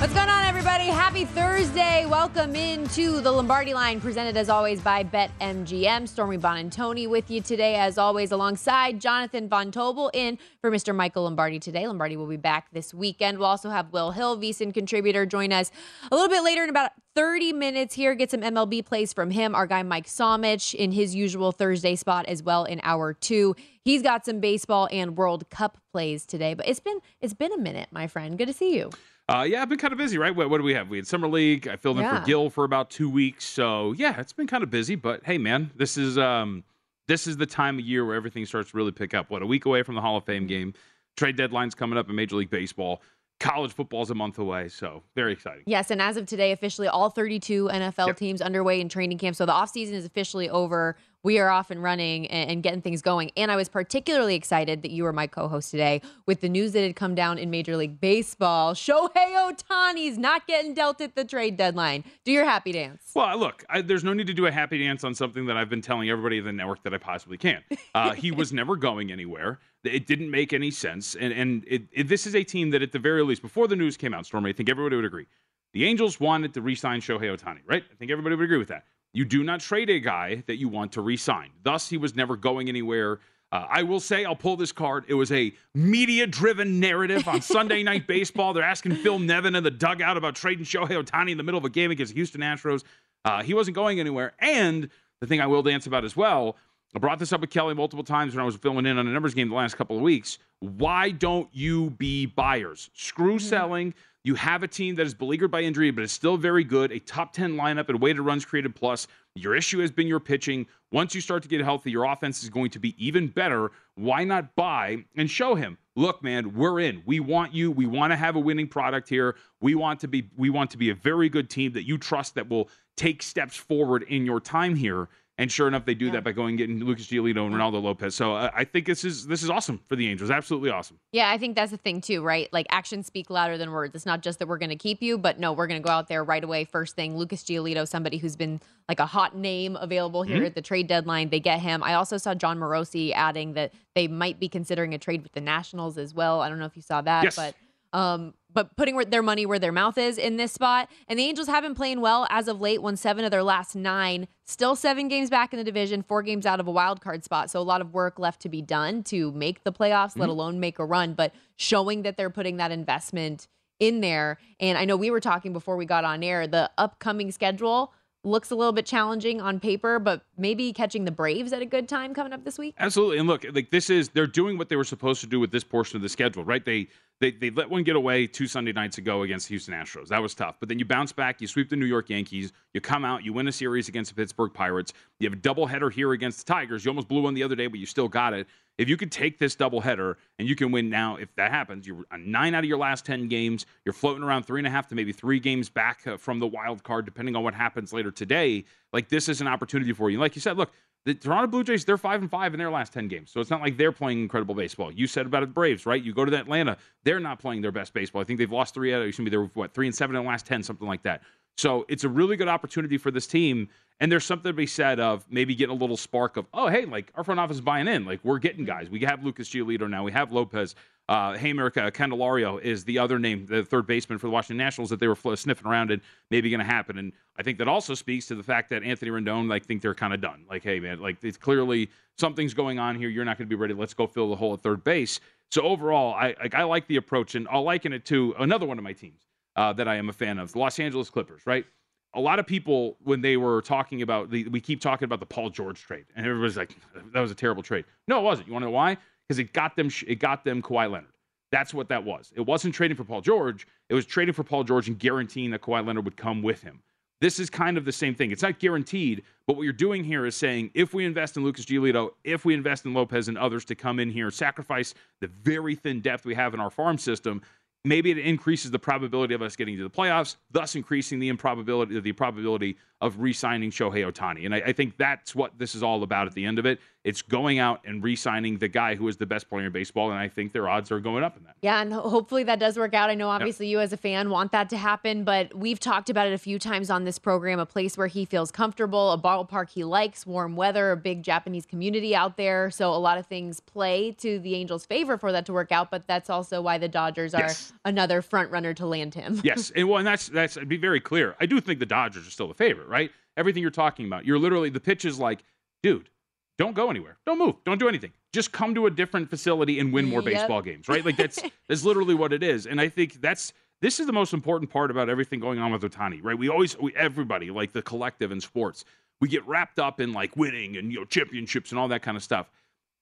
What's going on, everybody? Happy Thursday. Welcome into the Lombardi line, presented as always by BetMGM. Stormy Buonantony with you today, as always, alongside Jonathan Von Tobel in for Mr. Michael Lombardi today. Lombardi will be back this weekend. We'll also have Will Hill, VSIN contributor, join us a little bit later in about 30 minutes here. Get some MLB plays from him. Our guy Mike Somich in his usual Thursday spot as well in hour two. He's got some baseball and World Cup plays today. But it's been it's been a minute, my friend. Good to see you. Uh, yeah, I've been kind of busy, right? What, what do we have? We had summer league. I filled in Yeah. for Gil for about two weeks, so yeah, it's been kind of busy. But hey, man, this is um, this is the time of year where everything starts to really pick up. What a week away from the Hall of Fame game, trade deadline's coming up in Major League Baseball. College football's a month away, so very exciting. Yes, and as of today, officially all 32 NFL Yep. teams underway in training camp. So the offseason is officially over. We are off and running and, and getting things going. And I was particularly excited that you were my co host today with the news that had come down in Major League Baseball. Shohei Ohtani's not getting dealt at the trade deadline. Do your happy dance. Well, look, I, there's no need to do a happy dance on something that I've been telling everybody in the network that I possibly can. Uh, he was never going anywhere. It didn't make any sense. And and it, it, this is a team that, at the very least, before the news came out, Stormy, I think everybody would agree. The Angels wanted to re-sign Shohei Ohtani, right? I think everybody would agree with that. You do not trade a guy that you want to re-sign. Thus, he was never going anywhere. Uh, I will say, I'll pull this card. It was a media-driven narrative on Sunday Night Baseball. They're asking Phil Nevin in the dugout about trading Shohei Ohtani in the middle of a game against the Houston Astros. Uh, he wasn't going anywhere. And the thing I will dance about as well, I brought this up with Kelly multiple times when I was filling in on a numbers game the last couple of weeks. Why don't you be buyers? Screw selling. You have a team that is beleaguered by injury, but is still very good. A top 10 lineup and weighted runs created plus. Your issue has been your pitching. Once you start to get healthy, your offense is going to be even better. Why not buy and show him? Look, man, we're in. We want you. We want to have a winning product here. We want to be we want to be a very good team that you trust that will take steps forward in your time here. And sure enough, they do Yeah. that by going and getting Lucas Giolito and Reynaldo Lopez. So uh, I think this is this is awesome for the Angels. Absolutely awesome. Yeah, I think that's the thing too, right? Like actions speak louder than words. It's not just that we're going to keep you, but no, we're going to go out there right away. First thing, Lucas Giolito, somebody who's been like a hot name available here Mm-hmm. at the trade deadline. They get him. I also saw Jon Morosi adding that they might be considering a trade with the Nationals as well. I don't know if you saw that, Yes. but um, but putting their money where their mouth is in this spot. And the Angels have been playing well as of late. Won seven of their last nine. Still seven games back in the division. Four games out of a wild card spot. So a lot of work left to be done to make the playoffs, let mm-hmm. alone make a run. But showing that they're putting that investment in there. And I know we were talking before we got on air. The upcoming schedule looks a little bit challenging on paper, but maybe catching the Braves at a good time coming up this week. Absolutely. And look, like this is they're doing what they were supposed to do with this portion of the schedule, right? They they they let one get away two Sunday nights ago against the Houston Astros. That was tough. But then you bounce back, you sweep the New York Yankees, you come out, you win a series against the Pittsburgh Pirates. You have a doubleheader here against the Tigers. You almost blew one the other day, but you still got it. If you could take this doubleheader and you can win now, if that happens, you're nine out of your last ten games. You're floating around three and a half to maybe three games back uh, from the wild card, depending on what happens later today. Like this is an opportunity for you. Like you said, look, The Toronto Blue Jays, they're five and five in their last ten games, so it's not like they're playing incredible baseball. You said about the Braves, right? You go to Atlanta, they're not playing their best baseball. I think they've lost three out. of Excuse me, they're what three and seven in the last ten, something like that. So it's a really good opportunity for this team. And there's something to be said of maybe getting a little spark of, oh, hey, like our front office is buying in. Like we're getting guys. We have Lucas Giolito now. We have Lopez. Uh, hey, America, Candelario is the other name, the third baseman for the Washington Nationals that they were sniffing around and maybe going to happen. And I think that also speaks to the fact that Anthony Rendon, like, think they're kind of done. Like, hey, man, like it's clearly something's going on here. You're not going to be ready. Let's go fill the hole at third base. So overall, I like I like the approach, and I'll liken it to another one of my teams uh, that I am a fan of, the Los Angeles Clippers. Right, a lot of people when they were talking about the, we keep talking about the Paul George trade, and everybody's like, that was a terrible trade. No, it wasn't. You want to know why? Because it got them it got them Kawhi Leonard. That's what that was. It wasn't trading for Paul George. It was trading for Paul George and guaranteeing that Kawhi Leonard would come with him. This is kind of the same thing. It's not guaranteed, but what you're doing here is saying if we invest in Lucas Giolito, if we invest in Lopez and others to come in here, sacrifice the very thin depth we have in our farm system, maybe it increases the probability of us getting to the playoffs, thus increasing the improbability, of the probability of re-signing Shohei Ohtani. And I, I, think that's what this is all about at the end of it. It's going out and re-signing the guy who is the best player in baseball, and I think their odds are going up in that. Yeah, and hopefully that does work out. I know obviously you as a fan want that to happen, but we've talked about it a few times on this program. A place where he feels comfortable, a ballpark he likes, warm weather, a big Japanese community out there. So a lot of things play to the Angels' favor for that to work out. But that's also why the Dodgers are yes. another front runner to land him. yes, and well, and that's that's I'd be very clear. I do think the Dodgers are still the favorite, right? Everything you're talking about. You're literally the pitch is like, dude, don't go anywhere. Don't move. Don't do anything. Just come to a different facility and win more yep. baseball games, right? Like that's that's literally what it is. And I think that's this is the most important part about everything going on with Ohtani, right? We always we, everybody, like the collective in sports, we get wrapped up in like winning and you know championships and all that kind of stuff.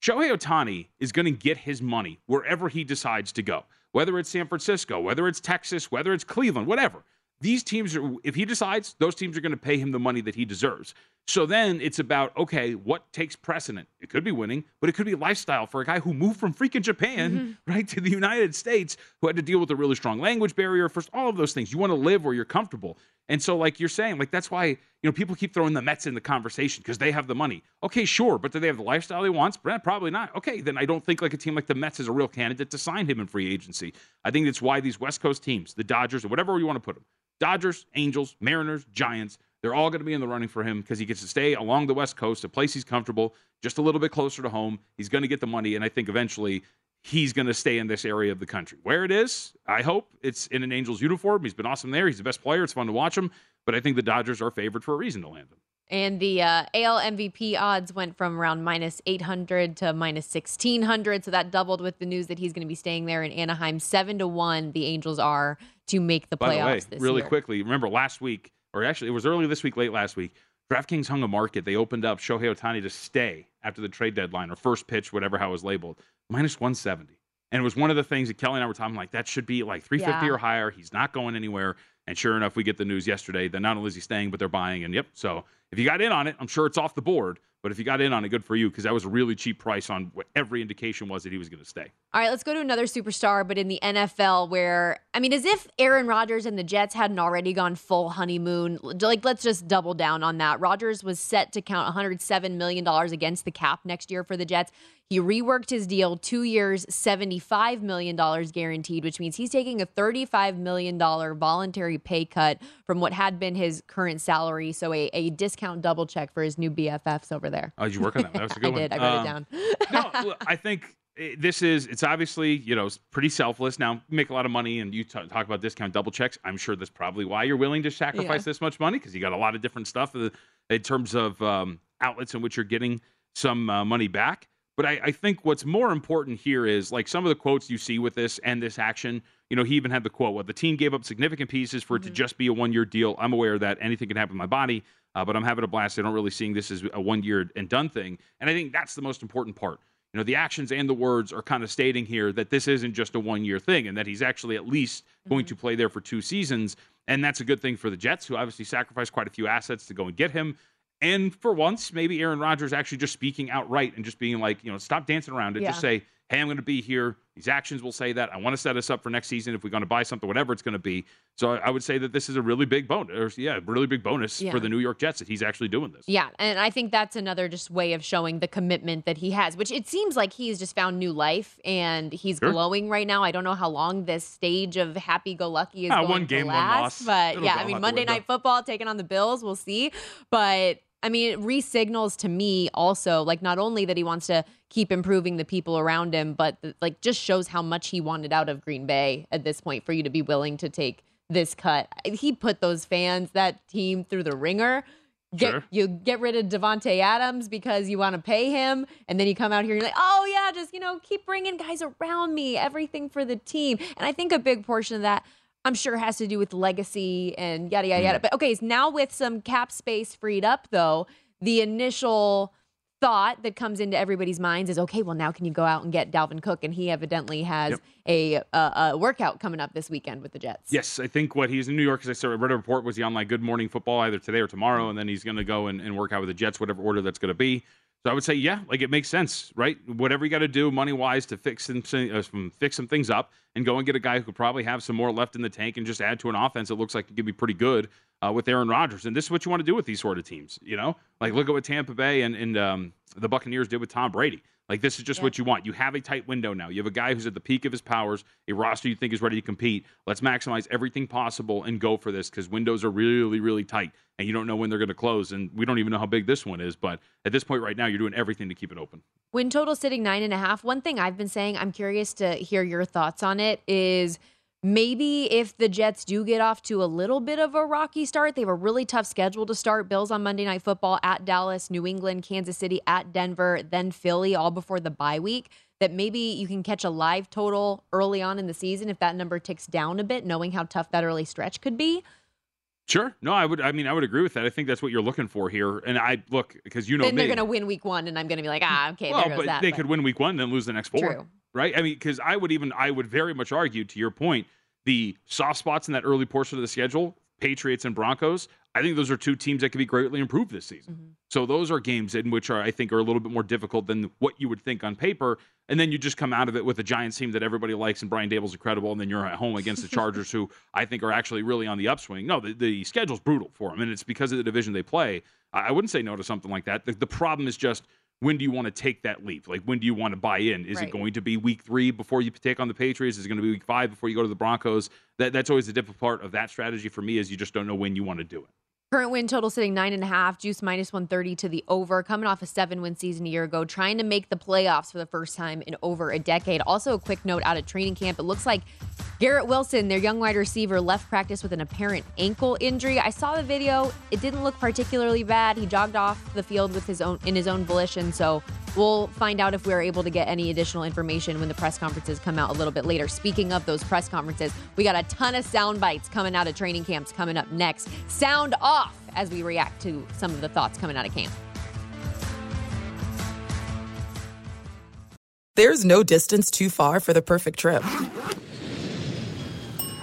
Shohei Ohtani is going to get his money wherever he decides to go, whether it's San Francisco, whether it's Texas, whether it's Cleveland, whatever. These teams are, if he decides, those teams are going to pay him the money that he deserves. So then it's about, okay, what takes precedent? It could be winning, but it could be lifestyle for a guy who moved from freaking Japan, mm-hmm. right, to the United States, who had to deal with a really strong language barrier, first, all of those things. You want to live where you're comfortable. And so, like you're saying, like that's why, you know, people keep throwing the Mets in the conversation because they have the money. Okay, sure, but do they have the lifestyle he wants? Probably not. Okay, then I don't think like a team like the Mets is a real candidate to sign him in free agency. I think that's why these West Coast teams, the Dodgers, or whatever you want to put them, Dodgers, Angels, Mariners, Giants, they're all going to be in the running for him because he gets to stay along the West Coast, a place he's comfortable, just a little bit closer to home. He's going to get the money, and I think eventually he's going to stay in this area of the country. Where it is, I hope it's in an Angels uniform. He's been awesome there. He's the best player. It's fun to watch him, but I think the Dodgers are favored for a reason to land him. And the uh, AL MVP odds went from around minus 800 to minus 1600. So that doubled with the news that he's going to be staying there in Anaheim. Seven to one, the Angels are to make the By playoffs the way, really year. quickly, remember last week, or actually it was early this week, late last week, DraftKings hung a market. They opened up Shohei Ohtani to stay after the trade deadline or first pitch, whatever how it was labeled, minus 170. And it was one of the things that Kelly and I were talking like that should be like 350 yeah. or higher. He's not going anywhere. And sure enough, we get the news yesterday that not only is he staying, but they're buying. And yep, so if you got in on it, I'm sure it's off the board. But if you got in on it, good for you because that was a really cheap price on what every indication was that he was going to stay. All right, let's go to another superstar, but in the NFL, where I mean, as if Aaron Rodgers and the Jets hadn't already gone full honeymoon. Like, let's just double down on that. Rodgers was set to count 107 million dollars against the cap next year for the Jets. He reworked his deal, two years, $75 million guaranteed, which means he's taking a $35 million voluntary pay cut from what had been his current salary. So a, a discount double check for his new BFFs over there. Oh, did you work on that? That was a good I one. did. I wrote um, it down. no, I think this is it's obviously you know pretty selfless now make a lot of money and you t- talk about discount double checks i'm sure that's probably why you're willing to sacrifice yeah. this much money because you got a lot of different stuff in terms of um, outlets in which you're getting some uh, money back but I, I, think what's more important here is like some of the quotes you see with this and this action. You know, he even had the quote, well, the team gave up significant pieces for mm-hmm. it to mm-hmm. just be a one-year deal. I'm aware that anything can happen in my body, uh, but I'm having a blast. I don't really seeing this as a one-year and done thing. And I think that's the most important part. You know, the actions and the words are kind of stating here that this isn't just a one-year thing, and that he's actually at least mm-hmm. going to play there for two seasons. And that's a good thing for the Jets, who obviously sacrificed quite a few assets to go and get him. And for once, maybe Aaron Rodgers actually just speaking outright and just being like, you know, stop dancing around and yeah. just say, hey, I'm going to be here. These actions will say that. I want to set us up for next season if we're going to buy something, whatever it's going to be. So I, would say that this is a really big bonus. Yeah, really big bonus Yeah. for the New York Jets that he's actually doing this. Yeah, and I think that's another just way of showing the commitment that he has, which it seems like he's just found new life and he's Sure. glowing right now. I don't know how long this stage of happy-go-lucky is Ah, going one to game, one last, loss. but It'll yeah, I mean Monday. Night Football taking on the Bills, we'll see. But I mean, it re-signals to me also like not only that he wants to keep improving the people around him, but like just shows how much he wanted out of Green Bay at this point for you to be willing to take this cut. He put those fans, that team through the ringer. Get Sure. you get rid of Davante Adams because you want to pay him, and then you come out here and you're like, oh yeah, just you know keep bringing guys around me, everything for the team. And I think a big portion of that, I'm sure, it has to do with legacy and yada yada yada. Mm. But okay, so now with some cap space freed up, though, the initial thought that comes into everybody's minds is okay well now can you go out and get dalvin cook and he evidently has Yep. a, a, a workout coming up this weekend with the jets Yes, I think what he's in New York, I said, I read a report, was he on like Good Morning Football either today or tomorrow, and then he's going to go and, and work out with the Jets, whatever order that's going to be. So I would say, yeah, like it makes sense, right? Whatever you got to do money wise to fix some, uh, fix some things up, and go and get a guy who could probably have some more left in the tank and just add to an offense that looks like it could be pretty good uh, with Aaron Rodgers. And this is what you want to do with these sort of teams, you know? Like look at what Tampa Bay and, and um, the Buccaneers did with Tom Brady. Like this is just Yeah. what you want. You have a tight window now. You have a guy who's at the peak of his powers, a roster you think is ready to compete. Let's maximize everything possible and go for this because windows are really, really tight, and you don't know when they're going to close. And we don't even know how big this one is. But at this point right now, you're doing everything to keep it open. Win total sitting nine and a half. One thing I've been saying, I'm curious to hear your thoughts on it, is maybe if the Jets do get off to a little bit of a rocky start, they have a really tough schedule to start. Bills on Monday Night Football at Dallas, New England, Kansas City at Denver, then Philly, all before the bye week. That maybe you can catch a live total early on in the season if that number ticks down a bit, knowing how tough that early stretch could be. Sure. No, I would. I mean, I would agree with that. I think that's what you're looking for here. And I look because you know then me. they're going to win week one, and I'm going to be like, ah, okay, well, there goes but that. they but- could win week one, then lose the next four. True. Right? I mean, because I would even I would very much argue to your point, the soft spots in that early portion of the schedule, Patriots and Broncos. I think those are two teams that could be greatly improved this season. Mm-hmm. So those are games in which are I think are a little bit more difficult than what you would think on paper. And then you just come out of it with a Giants team that everybody likes and Brian Daboll's incredible, and then you're at home against the Chargers, who I think are actually really on the upswing. No, the, the schedule's brutal for them, and it's because of the division they play. I, I wouldn't say no to something like that. The, the problem is just when do you want to take that leap? Like when do you want to buy in? Is Right. it going to be week three before you take on the Patriots? Is it going to be week five before you go to the Broncos? That that's always the difficult part of that strategy for me is you just don't know when you want to do it. Current win total sitting nine and a half, juice minus 130 to the over, coming off a seven win season a year ago, trying to make the playoffs for the first time in over a decade. Also, a quick note out of training camp it looks like Garrett Wilson, their young wide receiver, left practice with an apparent ankle injury. I saw the video, it didn't look particularly bad. He jogged off the field with his own in his own volition, so we'll find out if we're able to get any additional information when the press conferences come out a little bit later. Speaking of those press conferences, we got a ton of sound bites coming out of training camps coming up next. Sound off as we react to some of the thoughts coming out of camp. There's no distance too far for the perfect trip.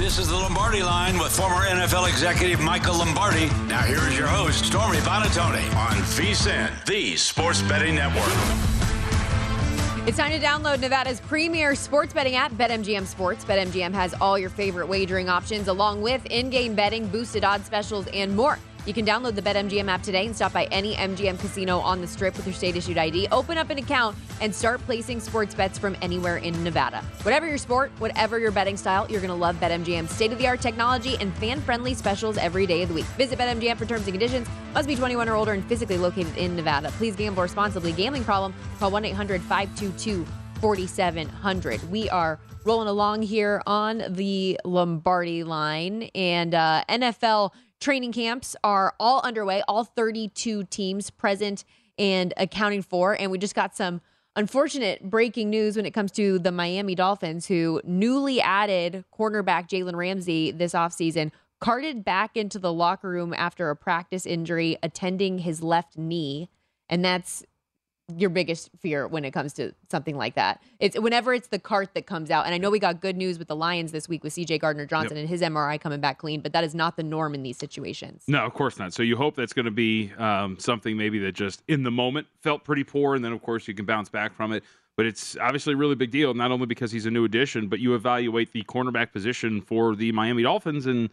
This is the Lombardi line with former NFL executive Michael Lombardi. Now, here is your host, Stormy Buonantony, on VSIN, the Sports Betting Network. It's time to download Nevada's premier sports betting app, BetMGM Sports. BetMGM has all your favorite wagering options, along with in game betting, boosted odds specials, and more. You can download the BetMGM app today and stop by any MGM casino on the strip with your state issued ID. Open up an account and start placing sports bets from anywhere in Nevada. Whatever your sport, whatever your betting style, you're going to love BetMGM's state of the art technology and fan friendly specials every day of the week. Visit BetMGM for terms and conditions. Must be 21 or older and physically located in Nevada. Please gamble responsibly. Gambling problem? Call 1 800 522 4700. We are rolling along here on the Lombardi line and uh, NFL Training camps are all underway, all 32 teams present and accounting for. And we just got some unfortunate breaking news when it comes to the Miami Dolphins, who newly added cornerback Jalen Ramsey this offseason, carted back into the locker room after a practice injury, attending his left knee. And that's your biggest fear when it comes to something like that. It's whenever it's the cart that comes out. And I know we got good news with the Lions this week with CJ Gardner Johnson yep. and his MRI coming back clean, but that is not the norm in these situations. No, of course not. So you hope that's going to be um, something maybe that just in the moment felt pretty poor, and then of course you can bounce back from it. But it's obviously a really big deal, not only because he's a new addition, but you evaluate the cornerback position for the Miami Dolphins, and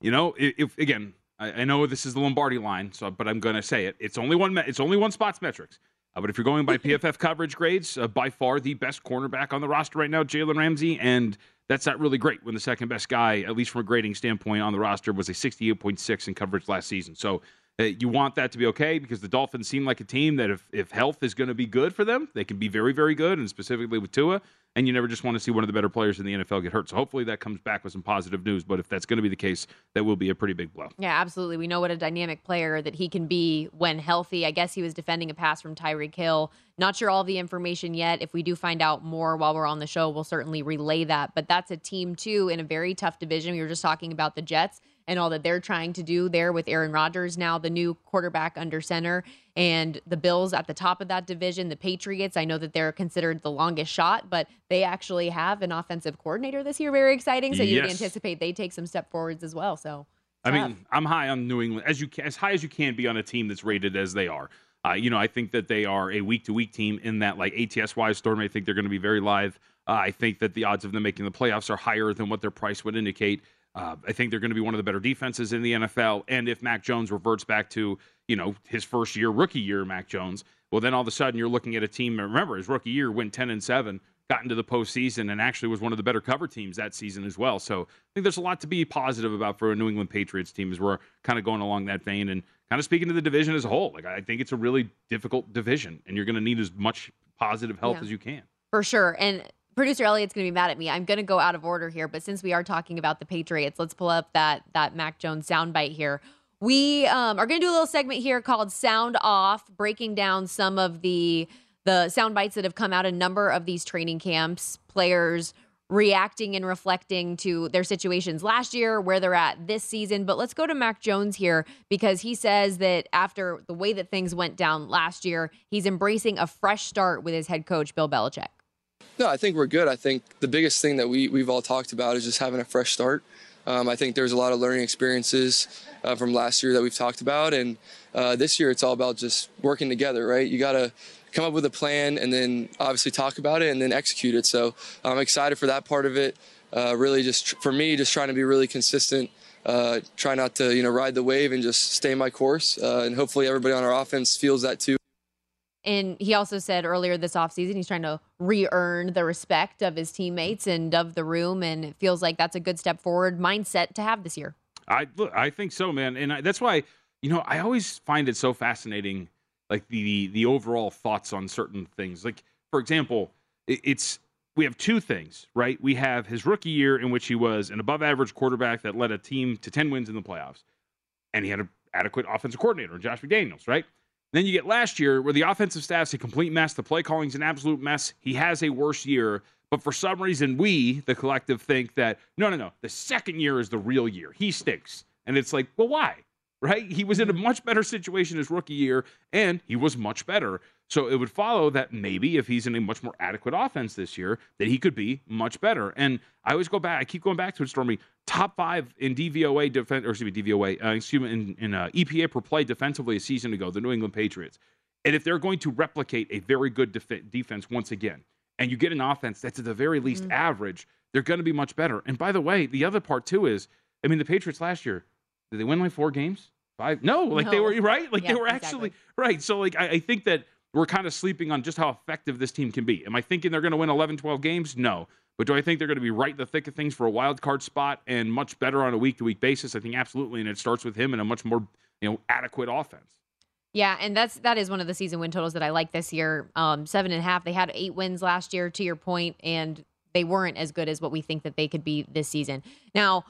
you know, if, again, I, I know this is the Lombardi line, so but I'm going to say it. It's only one. It's only one spots metrics. Uh, but if you're going by PFF coverage grades, uh, by far the best cornerback on the roster right now, Jalen Ramsey, and that's not really great when the second best guy, at least from a grading standpoint, on the roster was a 68.6 in coverage last season. So you want that to be okay because the Dolphins seem like a team that if, if health is going to be good for them, they can be very, very good, and specifically with Tua and you never just want to see one of the better players in the NFL get hurt. So hopefully that comes back with some positive news. But if that's going to be the case, that will be a pretty big blow. Yeah, absolutely. We know what a dynamic player that he can be when healthy. I guess he was defending a pass from Tyreek Hill. Not sure all the information yet. If we do find out more while we're on the show, we'll certainly relay that. But that's a team too in a very tough division. We were just talking about the Jets and all that they're trying to do there with Aaron Rodgers now, the new quarterback under center, and the Bills at the top of that division. The Patriots, I know that they're considered the longest shot, but they actually have an offensive coordinator this year. Very exciting. So you yes. anticipate they take some step forwards as well. So. I mean, I'm high on New England as you as high as you can be on a team that's rated as they are. Uh, you know, I think that they are a week to week team in that, like ATS wise, Storm. I think they're going to be very live. Uh, I think that the odds of them making the playoffs are higher than what their price would indicate. Uh, I think they're going to be one of the better defenses in the NFL. And if Mac Jones reverts back to, you know, his first year, rookie year, Mac Jones, well, then all of a sudden you're looking at a team. Remember, his rookie year went 10 and 7, got into the postseason, and actually was one of the better cover teams that season as well. So I think there's a lot to be positive about for a New England Patriots team as we're kind of going along that vein and kind of speaking to the division as a whole. Like, I think it's a really difficult division, and you're going to need as much positive health yeah. as you can. For sure. And producer Elliot's going to be mad at me. I'm going to go out of order here, but since we are talking about the Patriots, let's pull up that that Mac Jones soundbite here. We um, are going to do a little segment here called "Sound Off," breaking down some of the the sound bites that have come out a number of these training camps, players reacting and reflecting to their situations last year, where they're at this season. But let's go to Mac Jones here because he says that after the way that things went down last year, he's embracing a fresh start with his head coach, Bill Belichick. No, I think we're good. I think the biggest thing that we, we've all talked about is just having a fresh start. Um, I think there's a lot of learning experiences uh, from last year that we've talked about. And uh, this year, it's all about just working together, right? You got to come up with a plan and then obviously talk about it and then execute it. So I'm excited for that part of it. Uh, really, just for me, just trying to be really consistent. Uh, try not to, you know, ride the wave and just stay my course. Uh, and hopefully, everybody on our offense feels that too. And he also said earlier this offseason he's trying to re earn the respect of his teammates and of the room. And it feels like that's a good step forward mindset to have this year. I look, I think so, man. And I, that's why, you know, I always find it so fascinating, like the, the overall thoughts on certain things. Like, for example, it, it's we have two things, right? We have his rookie year in which he was an above average quarterback that led a team to 10 wins in the playoffs. And he had an adequate offensive coordinator, Josh McDaniels, right? Then you get last year where the offensive staff's a complete mess. The play calling's an absolute mess. He has a worse year. But for some reason, we, the collective, think that no, no, no, the second year is the real year. He stinks. And it's like, well, why? Right? He was in a much better situation his rookie year, and he was much better. So it would follow that maybe if he's in a much more adequate offense this year, that he could be much better. And I always go back, I keep going back to it, Stormy. Top five in DVOA defense, or excuse me, DVOA, uh, excuse me, in, in uh, EPA per play defensively a season ago, the New England Patriots. And if they're going to replicate a very good def- defense once again, and you get an offense that's at the very least mm-hmm. average, they're going to be much better. And by the way, the other part too is, I mean, the Patriots last year, did they win like four games? Five? No, like no. they were right. Like yeah, they were actually exactly. right. So like I, I think that we're kind of sleeping on just how effective this team can be. Am I thinking they're going to win 11, 12 games? No. But do I think they're going to be right in the thick of things for a wild card spot and much better on a week to week basis? I think absolutely, and it starts with him and a much more you know adequate offense. Yeah, and that's that is one of the season win totals that I like this year. Um, seven and a half. They had eight wins last year, to your point, and they weren't as good as what we think that they could be this season. Now,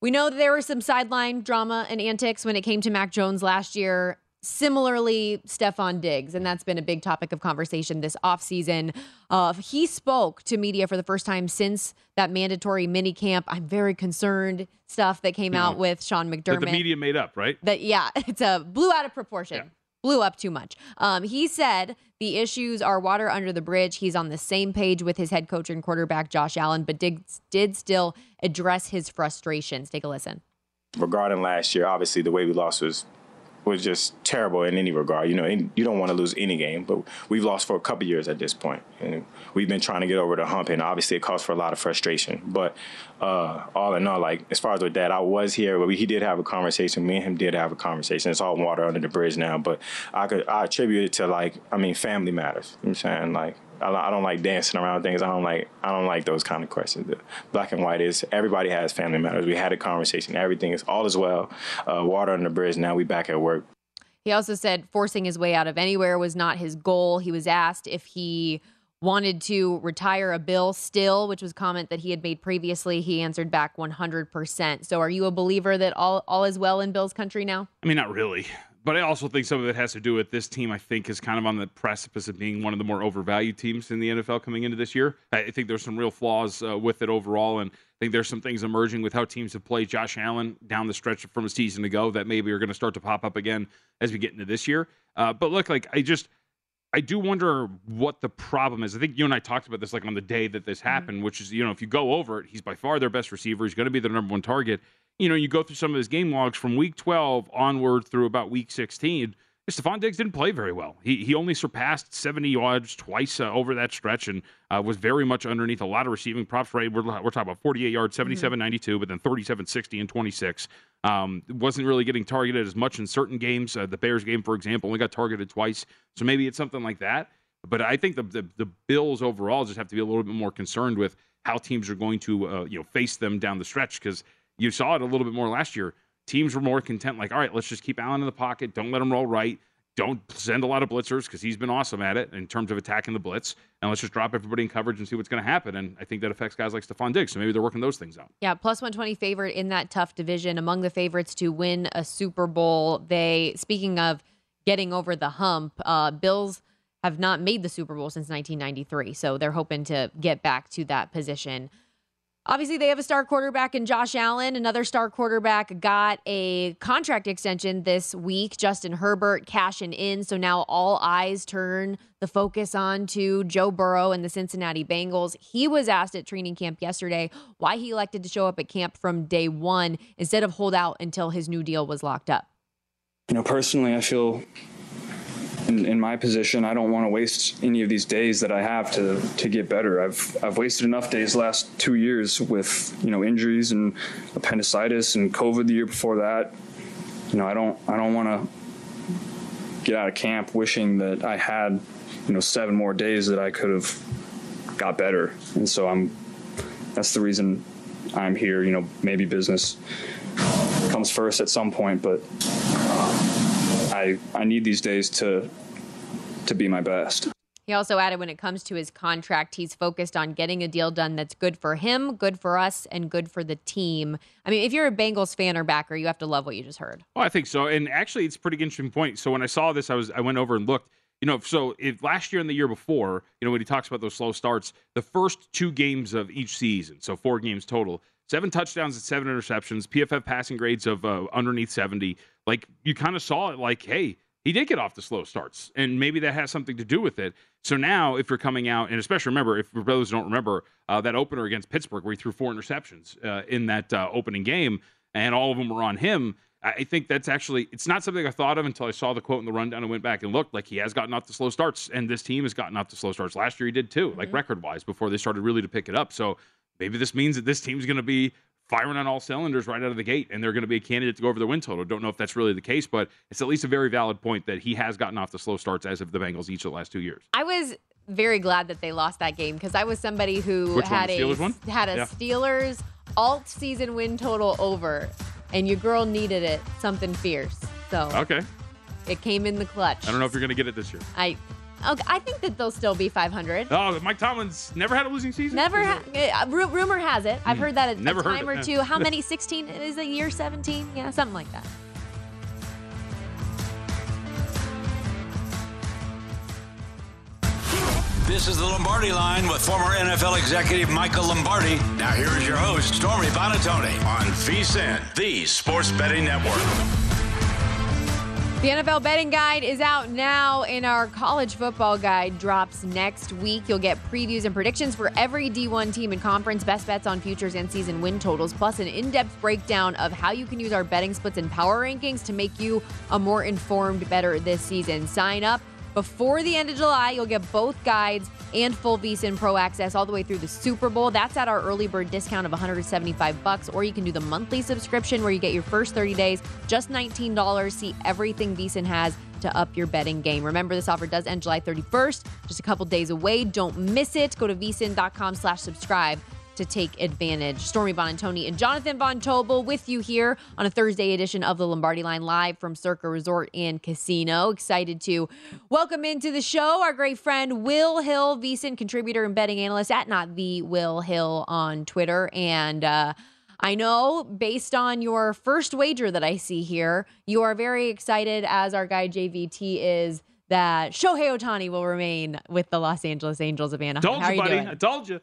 we know there was some sideline drama and antics when it came to Mac Jones last year. Similarly, Stefon Diggs, and that's been a big topic of conversation this offseason. Uh, he spoke to media for the first time since that mandatory mini camp. I'm very concerned stuff that came out with Sean McDermott. That the media made up, right? That yeah, it's a blew out of proportion. Yeah. Blew up too much. Um, he said the issues are water under the bridge. He's on the same page with his head coach and quarterback Josh Allen, but did, did still address his frustrations. Take a listen regarding last year, obviously the way we lost was was just terrible in any regard. You know, you don't want to lose any game, but we've lost for a couple years at this point, and we've been trying to get over the hump, and obviously it caused for a lot of frustration. But uh, all in all, like as far as with that, I was here, but he did have a conversation. Me and him did have a conversation. It's all water under the bridge now, but I could I attribute it to like I mean, family matters. You know what I'm saying like I don't like dancing around things. I don't like I don't like those kind of questions. The black and white is everybody has family matters. We had a conversation. Everything is all is well. Uh, water on the bridge. Now we back at work. He also said forcing his way out of anywhere was not his goal. He was asked if he wanted to retire a bill still, which was a comment that he had made previously. He answered back 100%. So are you a believer that all all is well in Bill's country now? I mean, not really but I also think some of it has to do with this team. I think is kind of on the precipice of being one of the more overvalued teams in the NFL coming into this year. I think there's some real flaws uh, with it overall, and I think there's some things emerging with how teams have played Josh Allen down the stretch from a season ago that maybe are going to start to pop up again as we get into this year. Uh, but look, like I just. I do wonder what the problem is. I think you and I talked about this like on the day that this mm-hmm. happened, mm-hmm. which is, you know, if you go over it, he's by far their best receiver. He's going to be their number one target you know, you go through some of his game logs from week 12 onward through about week 16. Stefon Diggs didn't play very well. He he only surpassed 70 yards twice uh, over that stretch and uh, was very much underneath a lot of receiving props. Right, we're, we're talking about 48 yards, 77 mm-hmm. 92, but then 37 60 and 26. Um, wasn't really getting targeted as much in certain games. Uh, the Bears game, for example, only got targeted twice. So maybe it's something like that. But I think the, the, the Bills overall just have to be a little bit more concerned with how teams are going to uh, you know face them down the stretch because you saw it a little bit more last year. Teams were more content, like, all right, let's just keep Allen in the pocket. Don't let him roll right. Don't send a lot of blitzers because he's been awesome at it in terms of attacking the blitz. And let's just drop everybody in coverage and see what's going to happen. And I think that affects guys like Stefon Diggs. So maybe they're working those things out. Yeah, plus 120 favorite in that tough division, among the favorites to win a Super Bowl. They, speaking of getting over the hump, uh, Bills have not made the Super Bowl since 1993. So they're hoping to get back to that position. Obviously, they have a star quarterback in Josh Allen. Another star quarterback got a contract extension this week. Justin Herbert cashing in. So now all eyes turn the focus on to Joe Burrow and the Cincinnati Bengals. He was asked at training camp yesterday why he elected to show up at camp from day one instead of hold out until his new deal was locked up. You know, personally, I feel in, in, my position, I don't want to waste any of these days that I have to to get better. I've I've wasted enough days last two years with you know injuries and appendicitis and COVID the year before that. You know, I don't I don't want to get out of camp wishing that I had you know seven more days that I could have got better. And so I'm that's the reason I'm here. You know, maybe business comes first at some point, but I I need these days to to be my best. He also added when it comes to his contract, he's focused on getting a deal done that's good for him, good for us, and good for the team. I mean, if you're a Bengals fan or backer, you have to love what you just heard. Oh, I think so. And actually, it's a pretty interesting point. So when I saw this, I was I went over and looked. You know, so if last year and the year before, you know, when he talks about those slow starts, the first two games of each season, so four games total, seven touchdowns and seven interceptions, PFF passing grades of uh, underneath 70. Like you kind of saw it like, hey, he did get off the slow starts, and maybe that has something to do with it. So now, if you're coming out, and especially remember, if those don't remember uh, that opener against Pittsburgh, where he threw four interceptions uh, in that uh, opening game, and all of them were on him. I think that's actually it's not something I thought of until I saw the quote in the rundown and went back and looked. Like he has gotten off the slow starts, and this team has gotten off the slow starts. Last year he did too, mm-hmm. like record wise, before they started really to pick it up. So maybe this means that this team's going to be firing on all cylinders right out of the gate, and they're going to be a candidate to go over the win total. Don't know if that's really the case, but it's at least a very valid point that he has gotten off the slow starts as of the Bengals each of the last two years. I was very glad that they lost that game because I was somebody who Which had one, a had a yeah. Steelers alt season win total over and your girl needed it, something fierce. So okay, it came in the clutch. I don't know if you're gonna get it this year. I. Okay, I think that they'll still be 500. Oh, Mike Tomlin's never had a losing season. Never. Ha- uh, rumor has it. I've hmm. heard that a, never a time or two. How many? 16 is a year 17? Yeah, something like that. This is the Lombardi line with former NFL executive Michael Lombardi. Now, here is your host, Stormy Buonantony, on VSIN, the Sports Betting Network. The NFL betting guide is out now, and our college football guide drops next week. You'll get previews and predictions for every D1 team and conference, best bets on futures and season win totals, plus an in depth breakdown of how you can use our betting splits and power rankings to make you a more informed better this season. Sign up before the end of July, you'll get both guides and full VSIN Pro access all the way through the Super Bowl. That's at our early bird discount of 175 bucks, or you can do the monthly subscription where you get your first 30 days, just $19. See everything VSIN has to up your betting game. Remember, this offer does end July 31st, just a couple days away. Don't miss it. Go to vsin.com slash subscribe to take advantage. Stormy Buonantony and Jonathan Von Tobel with you here on a Thursday edition of the Lombardi Line live from Circa Resort and Casino. Excited to welcome into the show our great friend Will Hill, VSIN contributor and betting analyst at not the Will Hill on Twitter. And uh, I know based on your first wager that I see here, you are very excited as our guy JVT is that Shohei Ohtani will remain with the Los Angeles Angels of Anaheim. Told you, you buddy. Doing? I told you.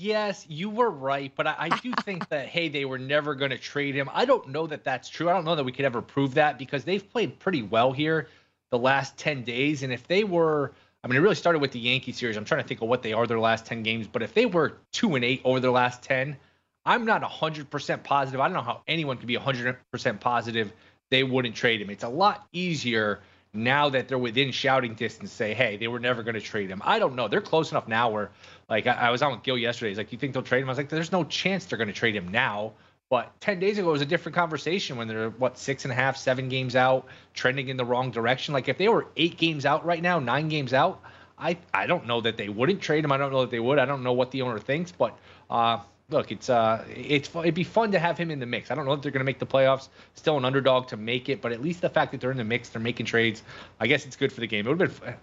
Yes, you were right, but I, I do think that hey, they were never going to trade him. I don't know that that's true. I don't know that we could ever prove that because they've played pretty well here the last ten days, and if they were, I mean, it really started with the Yankee series. I'm trying to think of what they are their last ten games, but if they were two and eight over their last ten, I'm not hundred percent positive. I don't know how anyone could be hundred percent positive they wouldn't trade him. It's a lot easier now that they're within shouting distance say, hey, they were never going to trade him. I don't know. They're close enough now where like I, I was on with Gil yesterday. He's like, "You think they'll trade him?" I was like, "There's no chance they're going to trade him now." But ten days ago it was a different conversation when they're what six and a half, seven games out, trending in the wrong direction. Like if they were eight games out right now, nine games out, I I don't know that they wouldn't trade him. I don't know that they would. I don't know what the owner thinks, but uh, look, it's uh, it's it'd be fun to have him in the mix. I don't know if they're going to make the playoffs. Still an underdog to make it, but at least the fact that they're in the mix, they're making trades. I guess it's good for the game. It would have been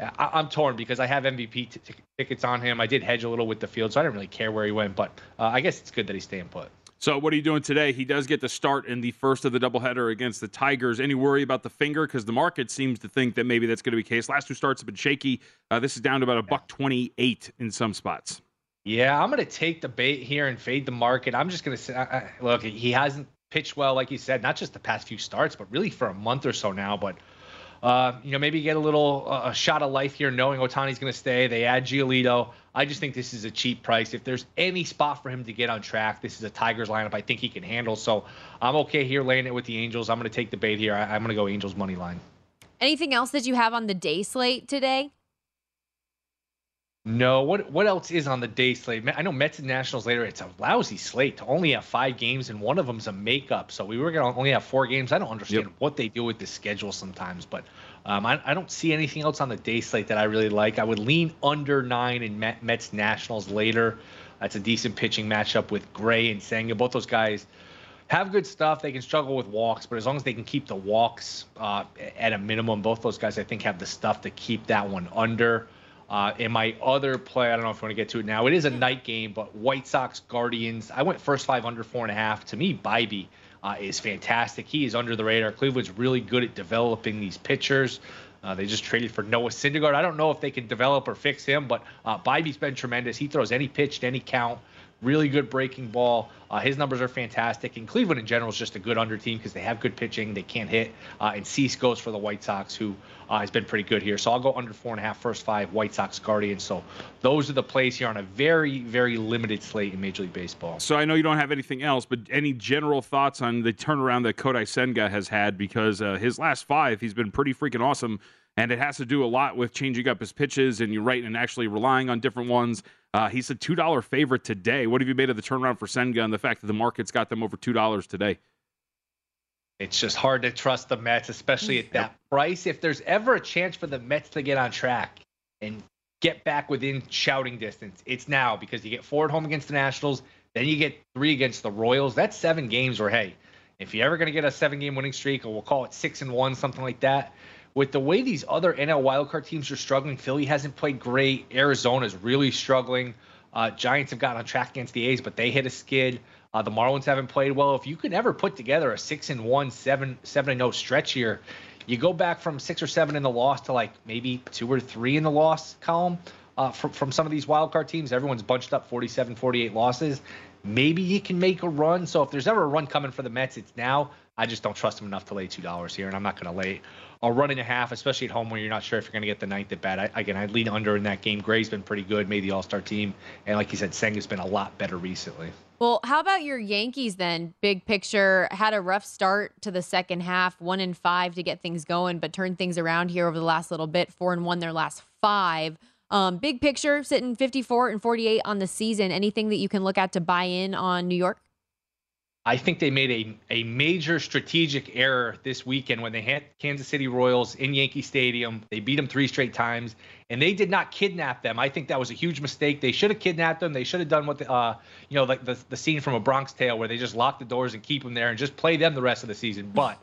I, am torn because I have MVP t- t- tickets on him. I did hedge a little with the field, so I didn't really care where he went. But uh, I guess it's good that he's staying put. So, what are you doing today? He does get to start in the first of the doubleheader against the Tigers. Any worry about the finger? Because the market seems to think that maybe that's going to be the case. Last two starts have been shaky. Uh, this is down to about a buck twenty-eight in some spots. Yeah, I'm going to take the bait here and fade the market. I'm just going to say, look, he hasn't pitched well, like you said, not just the past few starts, but really for a month or so now. But uh, you know, maybe get a little uh, a shot of life here, knowing Ohtani's going to stay. They add Giolito. I just think this is a cheap price. If there's any spot for him to get on track, this is a Tigers lineup I think he can handle. So I'm okay here laying it with the Angels. I'm going to take the bait here. I, am going to go Angels money line. Anything else that you have on the day slate today? No, what what else is on the day slate? I know Mets and Nationals later. It's a lousy slate to only have five games, and one of them's a makeup. So we were gonna only have four games. I don't understand yep. what they do with the schedule sometimes, but um, I, I, don't see anything else on the day slate that I really like. I would lean under nine in Met, Mets Nationals later. That's a decent pitching matchup with Gray and Senga. Both those guys have good stuff. They can struggle with walks, but as long as they can keep the walks uh, at a minimum, both those guys I think have the stuff to keep that one under. Uh, and my other play, I don't know if you want to get to it now. It is a night game, but White Sox Guardians. I went first five under four and a half. To me, Bibee uh, is fantastic. He is under the radar. Cleveland's really good at developing these pitchers. Uh, they just traded for Noah Syndergaard. I don't know if they can develop or fix him, but uh, Bibee's been tremendous. He throws any pitch to any count. Really good breaking ball. Uh, his numbers are fantastic, and Cleveland in general is just a good under team because they have good pitching. They can't hit. Uh, and Cease goes for the White Sox, who uh, has been pretty good here. So I'll go under four and a half, first five, White Sox Guardians. So those are the plays here on a very, very limited slate in Major League Baseball. So I know you don't have anything else, but any general thoughts on the turnaround that Kodai Senga has had? Because uh, his last five, he's been pretty freaking awesome. And it has to do a lot with changing up his pitches and you're right and actually relying on different ones. Uh, he's a two dollar favorite today. What have you made of the turnaround for Senga and the fact that the market's got them over two dollars today? It's just hard to trust the Mets, especially at that price. If there's ever a chance for the Mets to get on track and get back within shouting distance, it's now because you get four at home against the Nationals, then you get three against the Royals. That's seven games where hey, if you're ever going to get a seven game winning streak, or we'll call it six and one, something like that. With the way these other NL wildcard teams are struggling, Philly hasn't played great. Arizona's really struggling. Uh, Giants have gotten on track against the A's, but they hit a skid. Uh, the Marlins haven't played well. If you could ever put together a six and one, seven seven and no stretch here, you go back from six or seven in the loss to like maybe two or three in the loss column uh, from from some of these wildcard teams. Everyone's bunched up 47, 48 losses. Maybe you can make a run. So if there's ever a run coming for the Mets, it's now. I just don't trust them enough to lay two dollars here, and I'm not going to lay a run and a half, especially at home where you're not sure if you're going to get the ninth at bat. I, again, I'd lean under in that game. Gray's been pretty good, made the All Star team, and like you said, Senga's been a lot better recently. Well, how about your Yankees then? Big picture had a rough start to the second half, one and five to get things going, but turned things around here over the last little bit, four and one their last five. Um, big picture, sitting 54 and 48 on the season. Anything that you can look at to buy in on New York? I think they made a, a major strategic error this weekend when they had Kansas City Royals in Yankee Stadium. They beat them three straight times, and they did not kidnap them. I think that was a huge mistake. They should have kidnapped them. They should have done what the, uh, you know, like the, the scene from A Bronx Tale where they just lock the doors and keep them there and just play them the rest of the season. But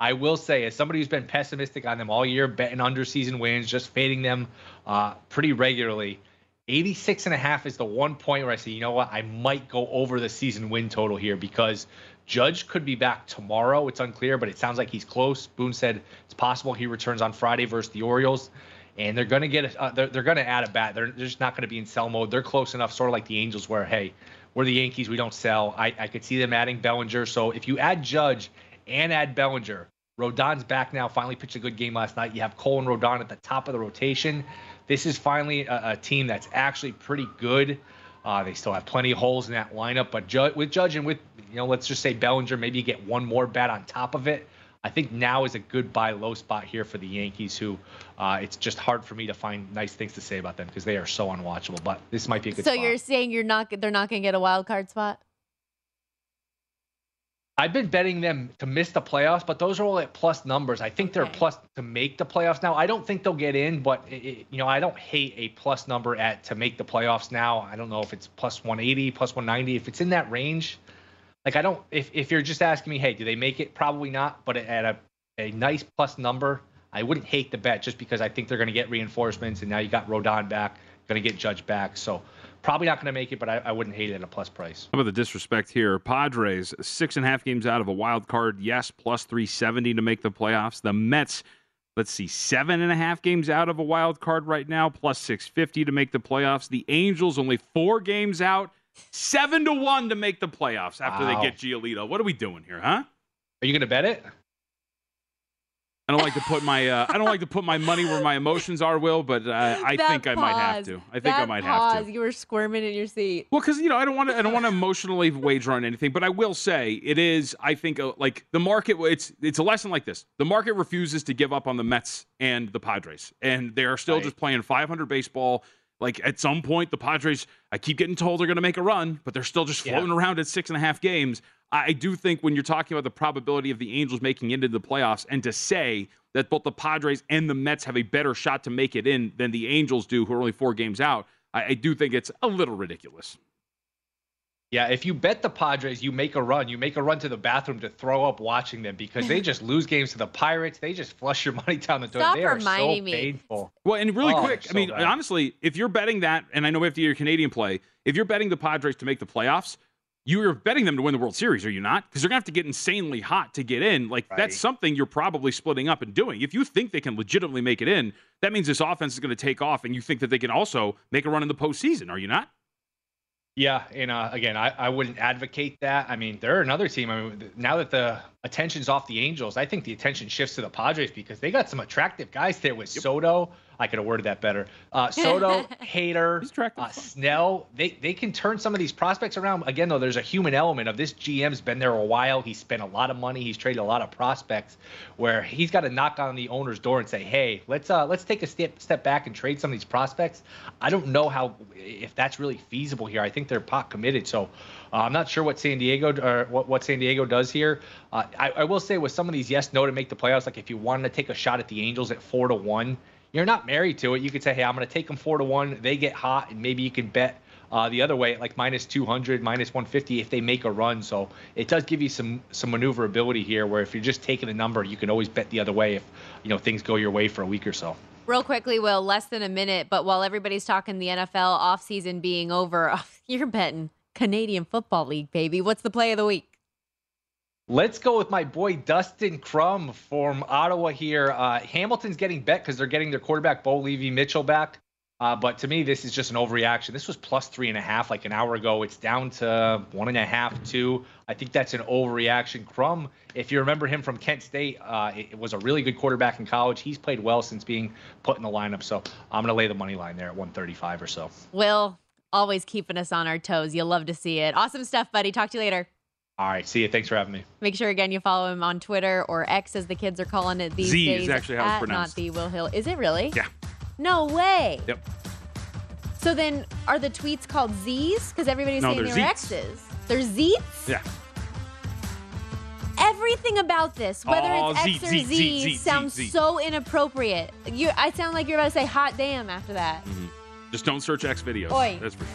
I will say, as somebody who's been pessimistic on them all year, betting under season wins, just fading them uh, pretty regularly – 86 and a half is the one point where I say, you know what, I might go over the season win total here because Judge could be back tomorrow. It's unclear, but it sounds like he's close. Boone said it's possible he returns on Friday versus the Orioles, and they're going to get a, uh, they're, they're going to add a bat. They're, they're just not going to be in sell mode. They're close enough, sort of like the Angels, where hey, we're the Yankees, we don't sell. I, I could see them adding Bellinger. So if you add Judge and add Bellinger, Rodon's back now. Finally pitched a good game last night. You have Cole and Rodon at the top of the rotation. This is finally a, a team that's actually pretty good. Uh, they still have plenty of holes in that lineup, but ju- with Judge and with you know, let's just say Bellinger, maybe you get one more bat on top of it. I think now is a good buy low spot here for the Yankees, who uh, it's just hard for me to find nice things to say about them because they are so unwatchable. But this might be a good. So spot. you're saying you're not they're not going to get a wild card spot? I've been betting them to miss the playoffs, but those are all at plus numbers. I think they're plus to make the playoffs now. I don't think they'll get in, but it- you know, I don't hate a plus number at to make the playoffs now. I don't know if it's plus 180, plus 190. If it's in that range, like I don't. If if you're just asking me, hey, do they make it? Probably not. But at a a nice plus number, I wouldn't hate the bet just because I think they're going to get reinforcements, and now you got Rodon back, going to get Judge back, so probably not going to make it. But I, I wouldn't hate it at a plus price. How about the disrespect here? Padres, six and a half games out of a wild card. Yes, plus 370 to make the playoffs. The Mets, let's see, seven and a half games out of a wild card right now, plus 650 to make the playoffs. The Angels, only four games out, seven to one to make the playoffs after Wow. they get Giolito. What are we doing here, huh? Are you going to bet it? I don't like to put my uh, I don't like to put my money where my emotions are, Will, but uh, I That think I might have to. I think I might pause. have to. You were squirming in your seat. Well, because you know, I don't want to. I don't want to emotionally wager on anything, but I will say it is. I think uh, like the market. It's it's a lesson like this. The market refuses to give up on the Mets and the Padres, and they are still Right. just playing 500 baseball. Like at some point, the Padres. I keep getting told they're going to make a run, but they're still just Yeah. floating around at six and a half games. I I do think when you're talking about the probability of the Angels making it into the playoffs, and to say that both the Padres and the Mets have a better shot to make it in than the Angels do, who are only four games out, I, I do think it's a little ridiculous. Yeah, if you bet the Padres, you make a run. You make a run to the bathroom to throw up watching them because they just lose games to the Pirates. They just flush your money down the toilet. Stop they are reminding so me. painful. Well, and really Oh, quick, so I mean, bad. honestly, if you're betting that, and I know we have to get your Canadian play, if you're betting the Padres to make the playoffs, you're betting them to win the World Series, are you not? Because they're gonna have to get insanely hot to get in. Like Right. that's something you're probably splitting up and doing. If you think they can legitimately make it in, that means this offense is going to take off, and you think that they can also make a run in the postseason, are you not? Yeah, and uh, again, I, I wouldn't advocate that. I mean, they're another team. I mean, now that the attention's off the Angels, I think the attention shifts to the Padres because they got some attractive guys there with yep. Soto, I could have worded that better. Uh, Soto, Hader, uh, Snell, they, they can turn some of these prospects around. Again, though, there's a human element of this GM's been there a while. He's spent a lot of money. He's traded a lot of prospects where he's got to knock on the owner's door and say, hey, let's uh, let's take a step, step back and trade some of these prospects. I don't know how if that's really feasible here. I think they're pot committed. So uh, I'm not sure what San Diego or what, what San Diego does here. Uh, I, I will say with some of these yes, no to make the playoffs, like if you wanted to take a shot at the Angels at four to one, you're not married to it. You could say, hey, I'm going to take them four to one. They get hot, and maybe you can bet uh, the other way, like minus 200, minus 150 if they make a run. So it does give you some some maneuverability here, where if you're just taking a number, you can always bet the other way if you know things go your way for a week or so. Real quickly, Will, less than a minute, but while everybody's talking the NFL offseason being over, you're betting Canadian Football League, baby. What's the play of the week? Let's go with my boy Dustin Crum from Ottawa here. Uh, Hamilton's getting bet because they're getting their quarterback Bo Levi Mitchell back. Uh, but to me, this is just an overreaction. This was plus three and a half like an hour ago. It's down to one and a half, two. I think that's an overreaction. Crum, if you remember him from Kent State, uh, it, was a really good quarterback in college. He's played well since being put in the lineup. So I'm going to lay the money line there at 135 or so. Will, always keeping us on our toes. You'll love to see it. Awesome stuff, buddy. Talk to you later. All right. See you. Thanks for having me. Make sure again you follow him on Twitter or X as the kids are calling it these Z days. is actually how it's pronounced. Not the Will Hill. Is it really? Yeah. No way. Yep. So then, are the tweets called Z's? Because everybody's no, saying they're they're Zeets. X's. They're Z's. Yeah. Everything about this, whether Oh, it's X or Zeet, Z, Zeet, Zeet, sounds Zeet. so inappropriate. You, I sound like you're about to say "hot damn" after that. Mm-hmm. Just don't search X videos. Oi. That's for sure.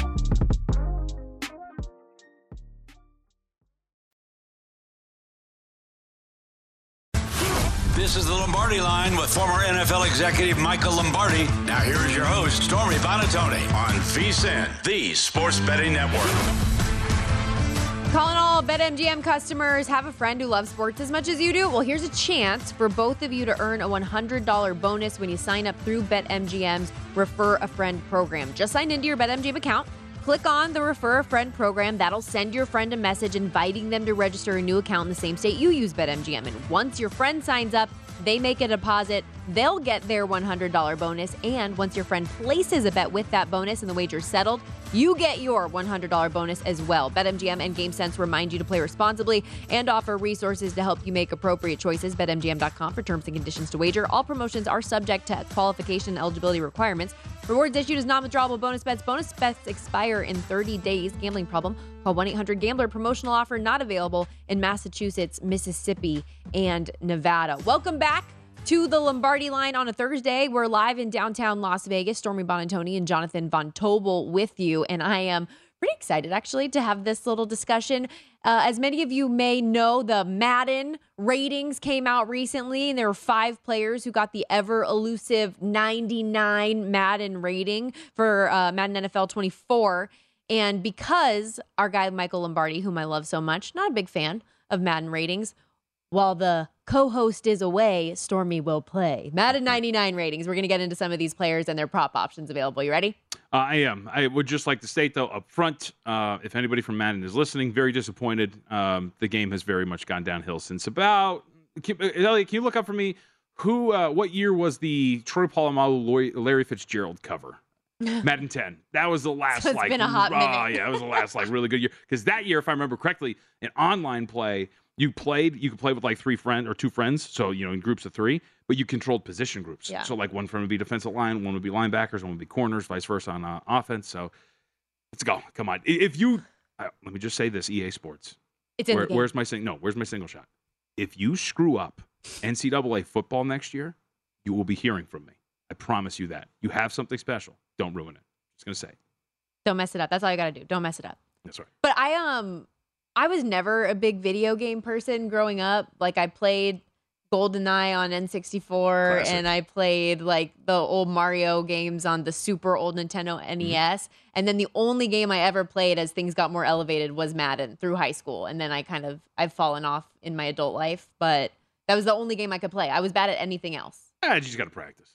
This is the Lombardi line with former NFL executive Michael Lombardi. Now here is your host, Stormy Buonantony on VSIN, the Sports Betting Network. Calling all BetMGM customers, have a friend who loves sports as much as you do? Well, here's a chance for both of you to earn a $100 bonus when you sign up through BetMGM's Refer a Friend program. Just sign into your BetMGM account. Click on the Refer a Friend program. That'll send your friend a message inviting them to register a new account in the same state you use BetMGM. And once your friend signs up, they make a deposit, they'll get their $100 bonus. And once your friend places a bet with that bonus and the wager's settled, you get your $100 bonus as well. BetMGM and GameSense remind you to play responsibly and offer resources to help you make appropriate choices. BetMGM.com for terms and conditions to wager. All promotions are subject to qualification and eligibility requirements. Rewards issued as non withdrawable bonus bets. Bonus bets expire in 30 days. Gambling problem? Call 1 800 Gambler. Promotional offer not available in Massachusetts, Mississippi, and Nevada. Welcome back to the Lombardi line on a Thursday. We're live in downtown Las Vegas. Stormy Buonantony and Jonathan Von Tobel with you. And I am pretty excited actually to have this little discussion. Uh, as many of you may know, the Madden ratings came out recently, and there were five players who got the ever elusive 99 Madden rating for uh, Madden NFL 24. And because our guy Michael Lombardi, whom I love so much, not a big fan of Madden ratings, while the co-host is away, Stormy will play. Madden 99 ratings. We're going to get into some of these players and their prop options available. You ready? Uh, I am. I would just like to state, though, up front, uh, if anybody from Madden is listening, very disappointed. Um, the game has very much gone downhill since about. Can, uh, Elliot, can you look up for me who? Uh, what year was the Troy Polamalu Larry Fitzgerald cover? Madden 10. That was the last So it's like been a hot uh, minute. yeah, it was the last like really good year because that year, if I remember correctly, in online play, you played you could play with like three friends or two friends, so you know in groups of three, but you controlled position groups. Yeah. So like one friend would be defensive line, one would be linebackers, one would be corners, vice versa on uh, offense. So let's go. Come on. If you uh, let me just say this, EA Sports. It's in Where- where's my sing? No, where's my single shot? If you screw up NCAA football next year, you will be hearing from me. I promise you that. You have something special. Don't ruin it. Just gonna say. Don't mess it up. That's all you got to do. Don't mess it up. That's right. But I um I was never a big video game person growing up. Like I played GoldenEye on N64 Classic. and I played like the old Mario games on the super old Nintendo NES. And then the only game I ever played as things got more elevated was Madden through high school. And then I kind of I've fallen off in my adult life, but that was the only game I could play. I was bad at anything else. Ah, you just got to practice.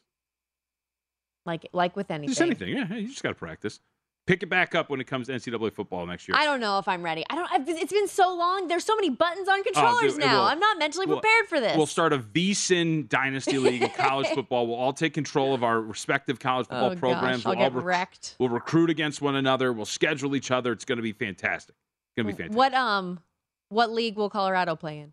Like like with anything. Just anything. Yeah, you just got to practice. Pick it back up when it comes to NCAA football next year. I don't know if I'm ready. I don't. I've, it's been so long. There's so many buttons on Oh, controllers it now. will- I'm not mentally We'll- prepared for this. We'll start a VSIN Dynasty League in college football. We'll all take control of our respective college football Oh, gosh, programs. I'll we'll all get wrecked. We'll recruit against one another. We'll schedule each other. It's going to be fantastic. It's going to be fantastic. What um, what league will Colorado play in?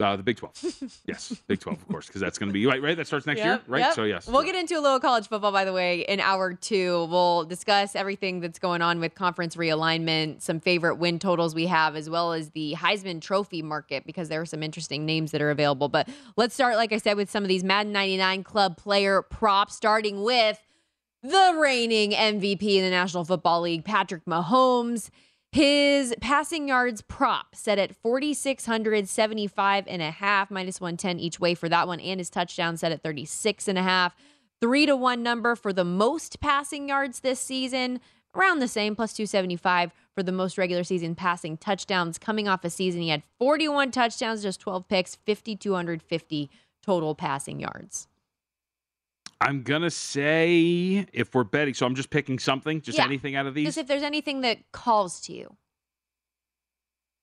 Uh, the Big 12. yes, Big 12, of course, because that's going to be right, right? That starts next year, right? yep. So, yes. We'll get into a little college football, by the way, in hour two. We'll discuss everything that's going on with conference realignment, some favorite win totals we have, as well as the Heisman Trophy market, because there are some interesting names that are available. But let's start, like I said, with some of these Madden 99 club player props, starting with the reigning MVP in the National Football League, Patrick Mahomes. His passing yards prop set at 4,675 and a half, minus 110 each way for that one, and his touchdown set at 36 and a half. Three to one number for the most passing yards this season, around the same, plus 275 for the most regular season passing touchdowns. Coming off a season, he had 41 touchdowns, just 12 picks, 5,250 total passing yards. I'm going to say if we're betting, so I'm just picking something, just Yeah. anything out of these. Just if there's anything that calls to you.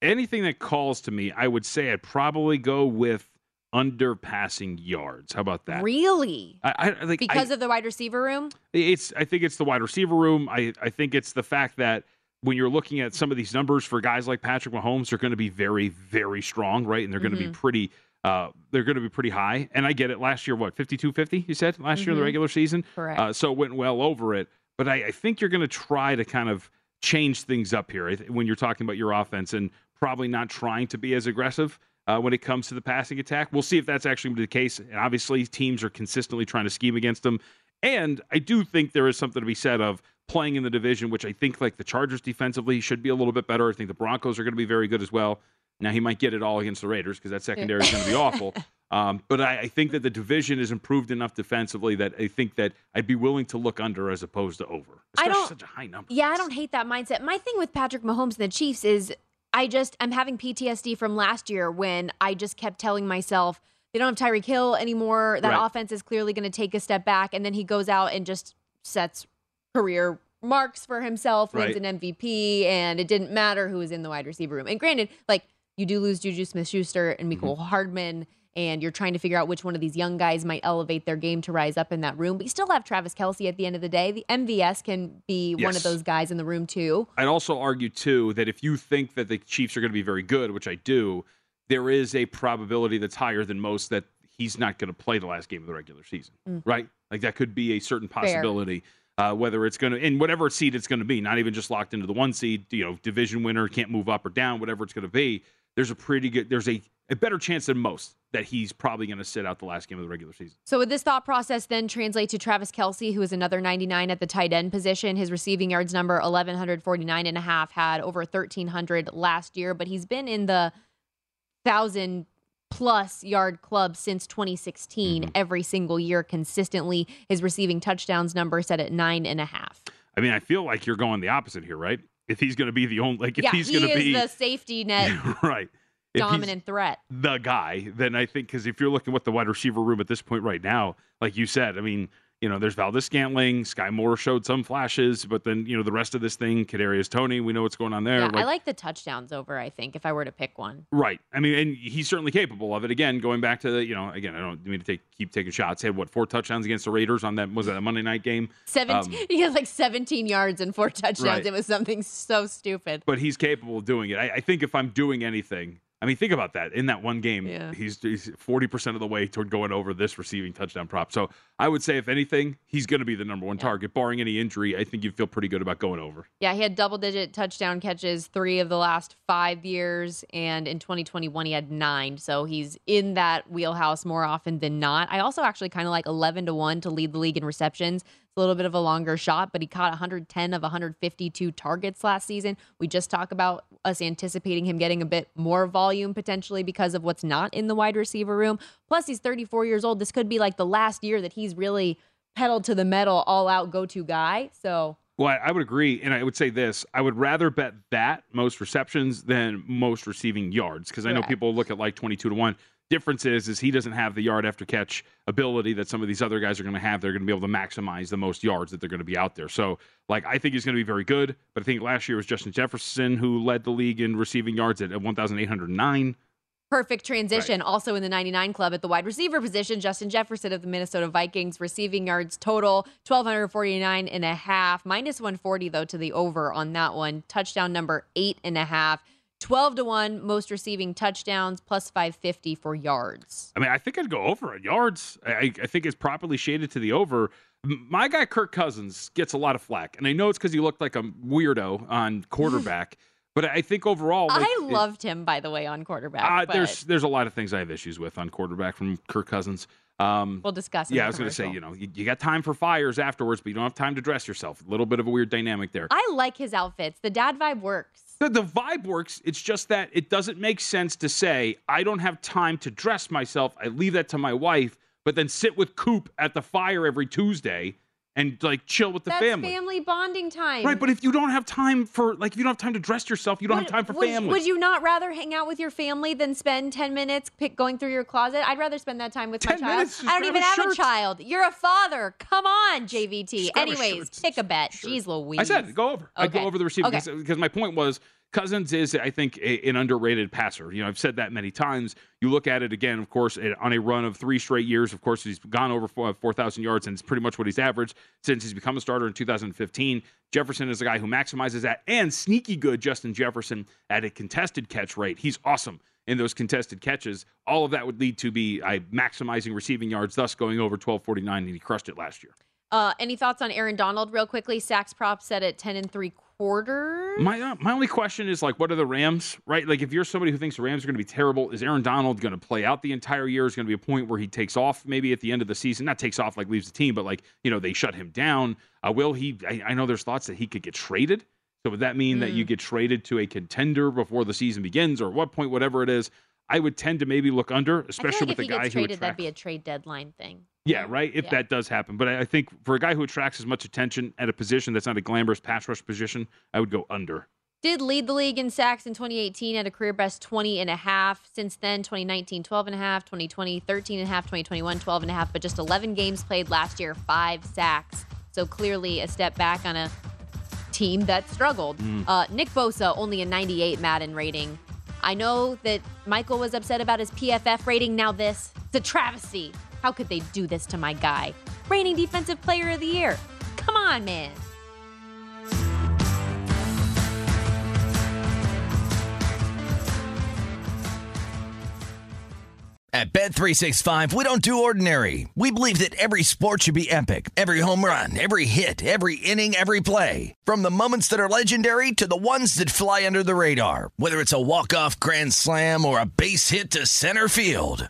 anything that calls to me, I would say I'd probably go with under passing yards. How about that? Really? I, I like I- Because of the wide receiver room? It's I think it's the wide receiver room. I, I think it's the fact that when you're looking at some of these numbers for guys like Patrick Mahomes, they're going to be very, very strong, right? And they're going to be mm-hmm. pretty uh, they're going to be pretty high. And I get it. Last year, what, 52 50, you said? Last year in the Mhm. regular season? Correct. Uh, so it went well over it. But I, I think you're going to try to kind of change things up here when you're talking about your offense and probably not trying to be as aggressive uh, when it comes to the passing attack. We'll see if that's actually the case. And obviously, teams are consistently trying to scheme against them. And I do think there is something to be said of playing in the division, which I think like the Chargers defensively should be a little bit better. I think the Broncos are going to be very good as well. Now he might get it all against the Raiders because that secondary is going to be awful. Um, but I, I think that the division is improved enough defensively that I think that I'd be willing to look under as opposed to over. I don't- such a high number. Yeah, I don't hate that mindset. My thing with Patrick Mahomes and the Chiefs is I just I'm having PTSD from last year when I just kept telling myself they don't have Tyreek Hill anymore. That Right. offense is clearly going to take a step back, and then he goes out and just sets career marks for himself, wins Right. an MVP, and it didn't matter who was in the wide receiver room. And granted, like you do lose Juju Smith-Schuster and Mm-hmm. Hardman. And you're trying to figure out which one of these young guys might elevate their game to rise up in that room. But you still have Travis Kelce at the end of the day. The MVS can be one of those guys in the room too. I'd also argue too that if you think that the Chiefs are going to be very good, which I do, there is a probability that's higher than most that he's not going to play the last game of the regular season, Mm. right? Like that could be a certain possibility. Uh, whether it's going to in whatever seed it's going to be, not even just locked into the one seed, you know, division winner can't move up or down, whatever it's going to be. There's a pretty good, there's a, a better chance than most that he's probably going to sit out the last game of the regular season. So would this thought process then translate to Travis Kelce, who is another 99 at the tight end position? His receiving yards number 1149 and a half had over 1300 last year, but he's been in the thousand plus yard club since 2016 mm-hmm. every single year consistently. His receiving touchdowns number set at nine and a half. I mean, I feel like you're going the opposite here, right? If he's going to be the only, like, if yeah, he's he going to be the safety net, right? dominant threat. The guy, then I think because if you're looking at the wide receiver room at this point right now, like you said, I mean, you know, there's Valdes-Scantling, Sky Moore showed some flashes, but then you know the rest of this thing, Kadarius Toney, we know what's going on there. Yeah, like, I like the touchdowns over. I think if I were to pick one, right? I mean, and he's certainly capable of it. Again, going back to the, you know, again, I don't mean to take keep taking shots. He had what four touchdowns against the Raiders on that was that a Monday night game? Seventeen. Um, he had like 17 yards and four touchdowns. Right. It was something so stupid. But he's capable of doing it. I, I think if I'm doing anything, I mean, think about that. In that one game, yeah. he's forty percent of the way toward going over this receiving touchdown prop. So I would say, if anything, he's going to be the number one yeah. target, barring any injury. I think you'd feel pretty good about going over. Yeah, he had double-digit touchdown catches three of the last five years, and in 2021 he had nine. So he's in that wheelhouse more often than not. I also actually kind of like 11 to one to lead the league in receptions a little bit of a longer shot, but he caught 110 of 152 targets last season. We just talk about us anticipating him getting a bit more volume potentially because of what's not in the wide receiver room. Plus, he's 34 years old. This could be like the last year that he's really pedaled to the metal, all out go to guy. So. Well, I would agree. And I would say this I would rather bet that most receptions than most receiving yards because I know people look at like 22 to 1 difference is is he doesn't have the yard after catch ability that some of these other guys are going to have. They're going to be able to maximize the most yards that they're going to be out there. So, like, I think he's going to be very good. But I think last year was Justin Jefferson who led the league in receiving yards at 1,809. Perfect transition. Right. Also in the 99 club at the wide receiver position, Justin Jefferson of the Minnesota Vikings, receiving yards total 1,249 and a half, minus 140 though to the over on that one. Touchdown number eight and a half. 12 to 1 most receiving touchdowns plus 550 for yards i mean i think i'd go over on yards I, I, think it's properly shaded to the over my guy kirk cousins gets a lot of flack and i know it's because he looked like a weirdo on quarterback but i think overall like, i loved it, him by the way on quarterback uh, there's there's a lot of things i have issues with on quarterback from kirk cousins um, we'll discuss. Yeah, I was going to say, you know, you, you, got time for fires afterwards, but you don't have time to dress yourself. A little bit of a weird dynamic there. I like his outfits. The dad vibe works. The, the vibe works. It's just that it doesn't make sense to say, I don't have time to dress myself. I leave that to my wife, but then sit with Coop at the fire every Tuesday and like chill with the That's family. family bonding time. Right, but if you don't have time for like if you don't have time to dress yourself, you don't would, have time for would, family. Would you not rather hang out with your family than spend 10 minutes pick, going through your closet? I'd rather spend that time with my child. I don't even a have shirt. a child. You're a father. Come on, JVT. Anyways, pick a bet. Jeez Louise. I said go over. Okay. I go over the receiver okay. because my point was Cousins is, I think, a, an underrated passer. You know, I've said that many times. You look at it again, of course, on a run of three straight years. Of course, he's gone over 4,000 yards, and it's pretty much what he's averaged since he's become a starter in 2015. Jefferson is a guy who maximizes that, and sneaky good Justin Jefferson at a contested catch rate. He's awesome in those contested catches. All of that would lead to be uh, maximizing receiving yards, thus going over 1249, and he crushed it last year. Uh, any thoughts on Aaron Donald, real quickly? Sacks prop set at 10 and three quarters. My uh, my only question is like, what are the Rams? Right? Like, if you're somebody who thinks the Rams are going to be terrible, is Aaron Donald going to play out the entire year? Is going to be a point where he takes off maybe at the end of the season? Not takes off like leaves the team, but like you know they shut him down. Uh, will he? I, I, know there's thoughts that he could get traded. So would that mean mm. that you mm. get traded to a contender before the season begins, or at what point, whatever it is? I would tend to maybe look under, especially like with the guy who traded, that'd be a trade deadline thing. Yeah, right. If yeah. that does happen, but I think for a guy who attracts as much attention at a position that's not a glamorous pass rush position, I would go under. Did lead the league in sacks in 2018 at a career best 20 and a half. Since then, 2019, 12 and a half, 2020, 13 and a half, 2021, 12 and a half, but just 11 games played last year, five sacks. So clearly a step back on a team that struggled. Mm. Uh, Nick Bosa, only a 98 Madden rating. I know that Michael was upset about his PFF rating. Now this, it's a travesty. How could they do this to my guy? Reigning Defensive Player of the Year. Come on, man. At Bet365, we don't do ordinary. We believe that every sport should be epic. Every home run, every hit, every inning, every play. From the moments that are legendary to the ones that fly under the radar. Whether it's a walk-off grand slam or a base hit to center field.